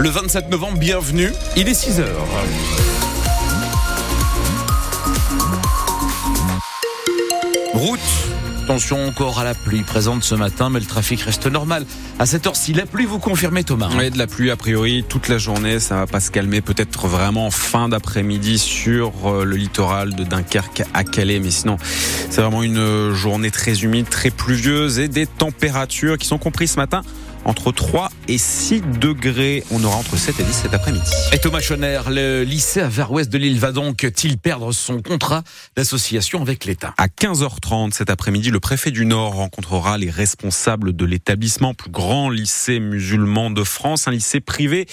Le 27 novembre, bienvenue. Il est 6 heures. Route. Attention encore à la pluie présente ce matin, mais le trafic reste normal. À cette heure-ci, la pluie, vous confirmez Thomas Oui, de la pluie a priori toute la journée, ça va pas se calmer. Peut-être vraiment en fin d'après-midi sur euh, le littoral de Dunkerque à Calais, mais sinon c'est vraiment une journée très humide, très pluvieuse et des températures qui sont comprises ce matin entre 3 et 6 degrés. On aura entre 7 et 10 cet après-midi. Et Thomas Schoner, le lycée à Vers-Ouest de l'île va donc-il perdre son contrat d'association avec l'État? À 15h30 cet après-midi, le préfet du Nord rencontrera les responsables de l'établissement plus grand lycée musulman de France, un lycée privé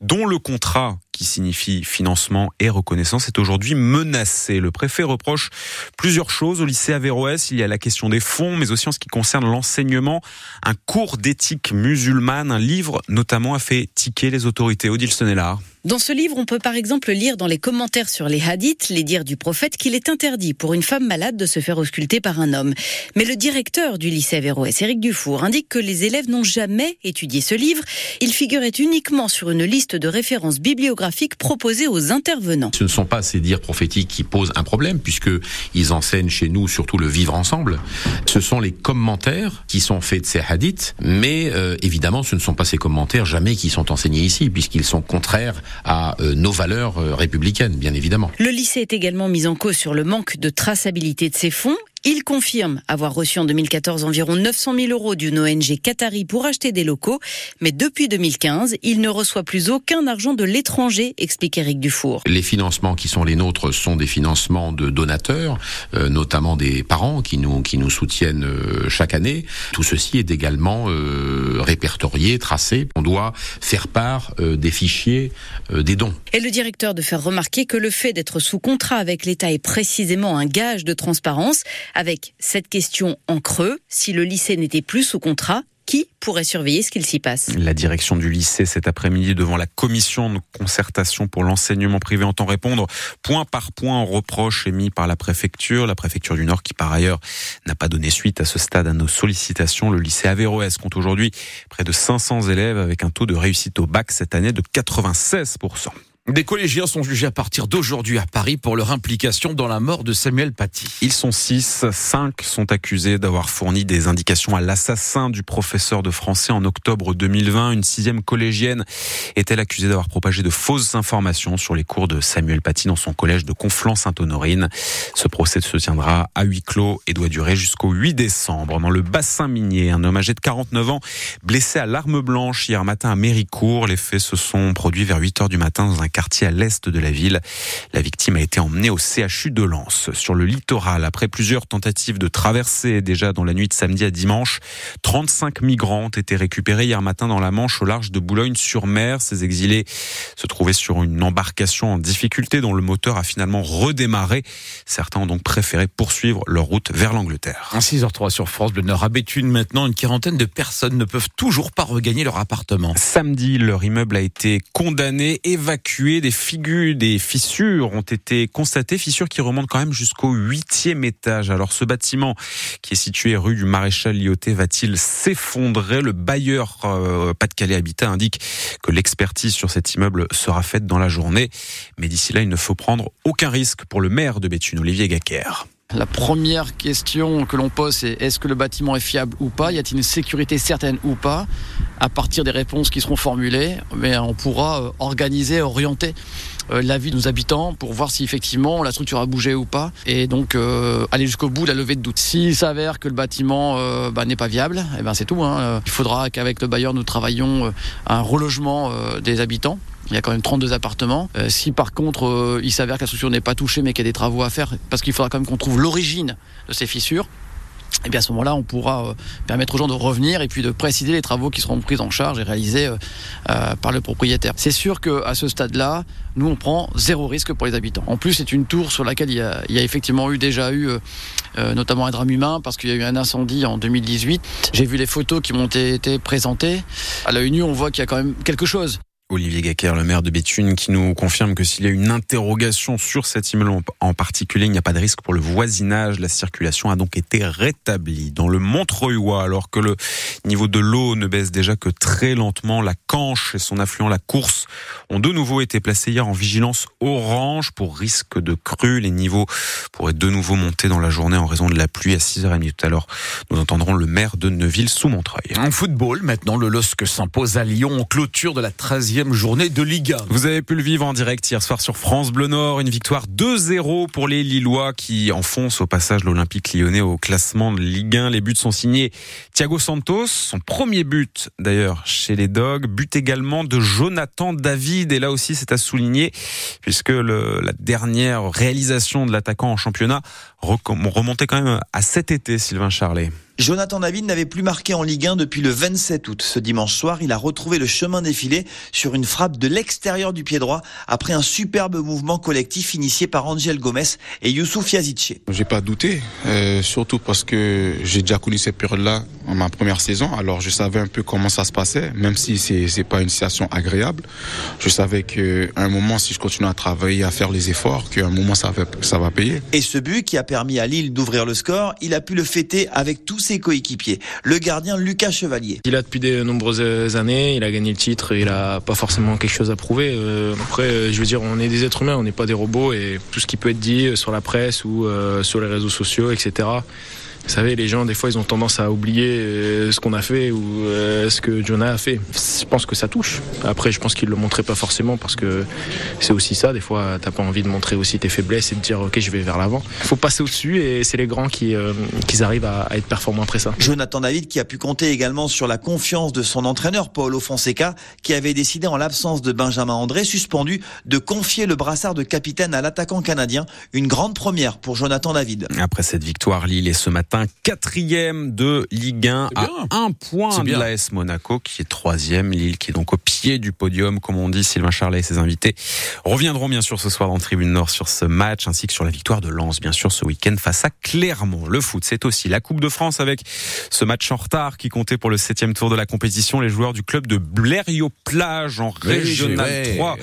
dont le contrat qui signifie financement et reconnaissance, est aujourd'hui menacé. Le préfet reproche plusieurs choses au lycée Averroès. Il y a la question des fonds, mais aussi en ce qui concerne l'enseignement. Un cours d'éthique musulmane, un livre notamment a fait tiquer les autorités. Odile Sonnellard. Dans ce livre, on peut par exemple lire dans les commentaires sur les hadiths, les dires du prophète, qu'il est interdit pour une femme malade de se faire ausculter par un homme. Mais le directeur du lycée Averroès, Éric Dufour, indique que les élèves n'ont jamais étudié ce livre. Il figurait uniquement sur une liste de références bibliographiques proposées aux intervenants. Ce ne sont pas ces dires prophétiques qui posent un problème, puisque ils enseignent chez nous surtout le vivre ensemble. Ce sont les commentaires qui sont faits de ces hadiths, mais euh, évidemment, ce ne sont pas ces commentaires jamais qui sont enseignés ici, puisqu'ils sont contraires à euh, nos valeurs euh, républicaines, bien évidemment. Le lycée est également mis en cause sur le manque de traçabilité de ses fonds il confirme avoir reçu en 2014 environ 900 000 euros d'une ONG Qatari pour acheter des locaux, mais depuis 2015, il ne reçoit plus aucun argent de l'étranger, explique Eric Dufour. Les financements qui sont les nôtres sont des financements de donateurs, euh, notamment des parents qui nous qui nous soutiennent euh, chaque année. Tout ceci est également euh, répertorié, tracé. On doit faire part des fichiers des dons. Et le directeur de faire remarquer que le fait d'être sous contrat avec l'État est précisément un gage de transparence avec cette question en creux, si le lycée n'était plus sous contrat, qui pourrait surveiller ce qu'il s'y passe? La direction du lycée cet après-midi devant la commission de concertation pour l'enseignement privé entend répondre point par point aux reproches émis par la préfecture, la préfecture du Nord qui par ailleurs n'a pas donné suite à ce stade à nos sollicitations. Le lycée Averroès compte aujourd'hui près de 500 élèves avec un taux de réussite au bac cette année de 96%. Des collégiens sont jugés à partir d'aujourd'hui à Paris pour leur implication dans la mort de Samuel Paty. Ils sont six. Cinq sont accusés d'avoir fourni des indications à l'assassin du professeur de français en octobre 2020. Une sixième collégienne est-elle accusée d'avoir propagé de fausses informations sur les cours de Samuel Paty dans son collège de Conflans-Sainte-Honorine? Ce procès se tiendra à huis clos et doit durer jusqu'au 8 décembre. Dans le bassin minier, un homme âgé de 49 ans blessé à l'arme blanche hier matin à Méricourt. Les faits se sont produits vers 8 heures du matin dans un quartier à l'est de la ville. La victime a été emmenée au CHU de Lens. Sur le littoral, après plusieurs tentatives de traversée déjà dans la nuit de samedi à dimanche, 35 migrants ont été récupérés hier matin dans la Manche au large de Boulogne-sur-Mer. Ces exilés se trouvaient sur une embarcation en difficulté dont le moteur a finalement redémarré. Certains ont donc préféré poursuivre leur route vers l'Angleterre. 6h03 sur France Bleu Nord. À Béthune, maintenant, une quarantaine de personnes ne peuvent toujours pas regagner leur appartement. Samedi, leur immeuble a été condamné, évacué des figures, des fissures ont été constatées, fissures qui remontent quand même jusqu'au huitième étage. Alors ce bâtiment qui est situé rue du Maréchal Lyoté va-t-il s'effondrer? Le bailleur euh, Pas-de-Calais Habitat indique que l'expertise sur cet immeuble sera faite dans la journée. Mais d'ici là, il ne faut prendre aucun risque pour le maire de Béthune, Olivier Gacker. La première question que l'on pose, c'est est-ce que le bâtiment est fiable ou pas? Y a-t-il une sécurité certaine ou pas? À partir des réponses qui seront formulées, mais on pourra euh, organiser, orienter euh, la vie de nos habitants pour voir si effectivement la structure a bougé ou pas et donc euh, aller jusqu'au bout de la levée de doute. S'il s'avère que le bâtiment bah, n'est pas viable, eh ben c'est tout. Hein. Il faudra qu'avec le bailleur nous travaillions un relogement des habitants il y a quand même 32 appartements. Euh, si par contre euh, il s'avère que la structure n'est pas touchée mais qu'il y a des travaux à faire, parce qu'il faudra quand même qu'on trouve l'origine de ces fissures, et eh bien à ce moment-là, on pourra euh, permettre aux gens de revenir et puis de préciser les travaux qui seront pris en charge et réalisés par le propriétaire. C'est sûr qu'à ce stade-là, nous on prend zéro risque pour les habitants. En plus, c'est une tour sur laquelle il y a, effectivement eu déjà eu notamment un drame humain parce qu'il y a eu un incendie en 2018. J'ai vu les photos qui m'ont été présentées. À l'œil nu, on voit qu'il y a quand même quelque chose. Olivier Gacker, le maire de Béthune, qui nous confirme que s'il y a une interrogation sur cet immeuble en particulier, il n'y a pas de risque pour le voisinage. La circulation a donc été rétablie. Dans le Montreuil, alors que le niveau de l'eau ne baisse déjà que très lentement, la Canche et son affluent la Course ont de nouveau été placés hier en vigilance orange pour risque de crue. Les niveaux pourraient de nouveau monter dans la journée en raison de la pluie à 6h30 tout à l'heure. Nous entendrons le maire de Neuville sous Montreuil. En football, maintenant, le LOSC s'impose à Lyon en clôture de la 13e journée de Liga. Vous avez pu le vivre en direct hier soir sur France Bleu Nord. Une victoire 2-0 pour les Lillois qui enfoncent au passage l'Olympique lyonnais au classement de Ligue 1. Les buts sont signés Thiago Santos, son premier but d'ailleurs chez les Dogs. But également de Jonathan David. Et là aussi, c'est à souligner puisque le, la dernière réalisation de l'attaquant en championnat remontait quand même à cet été, Sylvain Charlet. Jonathan David n'avait plus marqué en Ligue 1 depuis le 27 août. Ce dimanche soir, il a retrouvé le chemin défilé sur une frappe de l'extérieur du pied droit après un superbe mouvement collectif initié par Angel Gomez et Youssouf Yazidche. J'ai pas douté, euh, surtout parce que j'ai déjà connu cette période-là en ma première saison. Alors je savais un peu comment ça se passait, même si c'est c'est pas une situation agréable. Je savais que un moment, si je continue à travailler, à faire les efforts, qu'à un moment ça va ça va payer. Et ce but qui a permis à Lille d'ouvrir le score, il a pu le fêter avec tous ses coéquipiers. Le gardien Lucas Chevalier. Il a depuis de nombreuses années, il a gagné le titre, il a pas forcément quelque chose à prouver. Euh, après, je veux dire, on est des êtres humains, on n'est pas des robots et tout ce qui peut être dit sur la presse ou euh, sur les réseaux sociaux, etc. Vous savez, les gens, des fois, ils ont tendance à oublier euh, ce qu'on a fait ou euh, ce que Jonah a fait. Je pense que ça touche. Après, je pense qu'il le montrait pas forcément parce que c'est aussi ça. Des fois, t'as pas envie de montrer aussi tes faiblesses et de dire, OK, je vais vers l'avant. Il faut passer au-dessus et c'est les grands qui, euh, qui arrivent à, à, être performants après ça. Jonathan David qui a pu compter également sur la confiance de son entraîneur, Paulo Fonseca, qui avait décidé, en l'absence de Benjamin André, suspendu, de confier le brassard de capitaine à l'attaquant canadien. Une grande première pour Jonathan David. Après cette victoire, Lille est ce matin quatrième de Ligue 1 à un point de l'AS Monaco qui est troisième. Lille qui est donc au pied du podium, comme on dit. Sylvain Charlet et ses invités reviendront bien sûr ce soir dans Tribune Nord sur ce match ainsi que sur la victoire de Lens, bien sûr, ce week-end face à Clermont. Le foot, c'est aussi la Coupe de France avec ce match en retard qui comptait pour le septième tour de la compétition. Les joueurs du club de Blériot-Plage en Régional 3.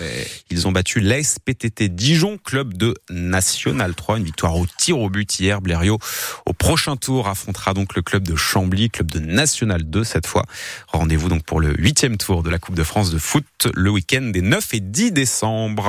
Ils ont battu l'ASPTT Dijon, club de National 3. Une victoire au tir au but hier. Blériot au prochain tour affrontera donc le club de Chambly, club de National 2 cette fois. Rendez-vous donc pour le huitième tour de la Coupe de France de foot le week-end des 9 et 10 décembre.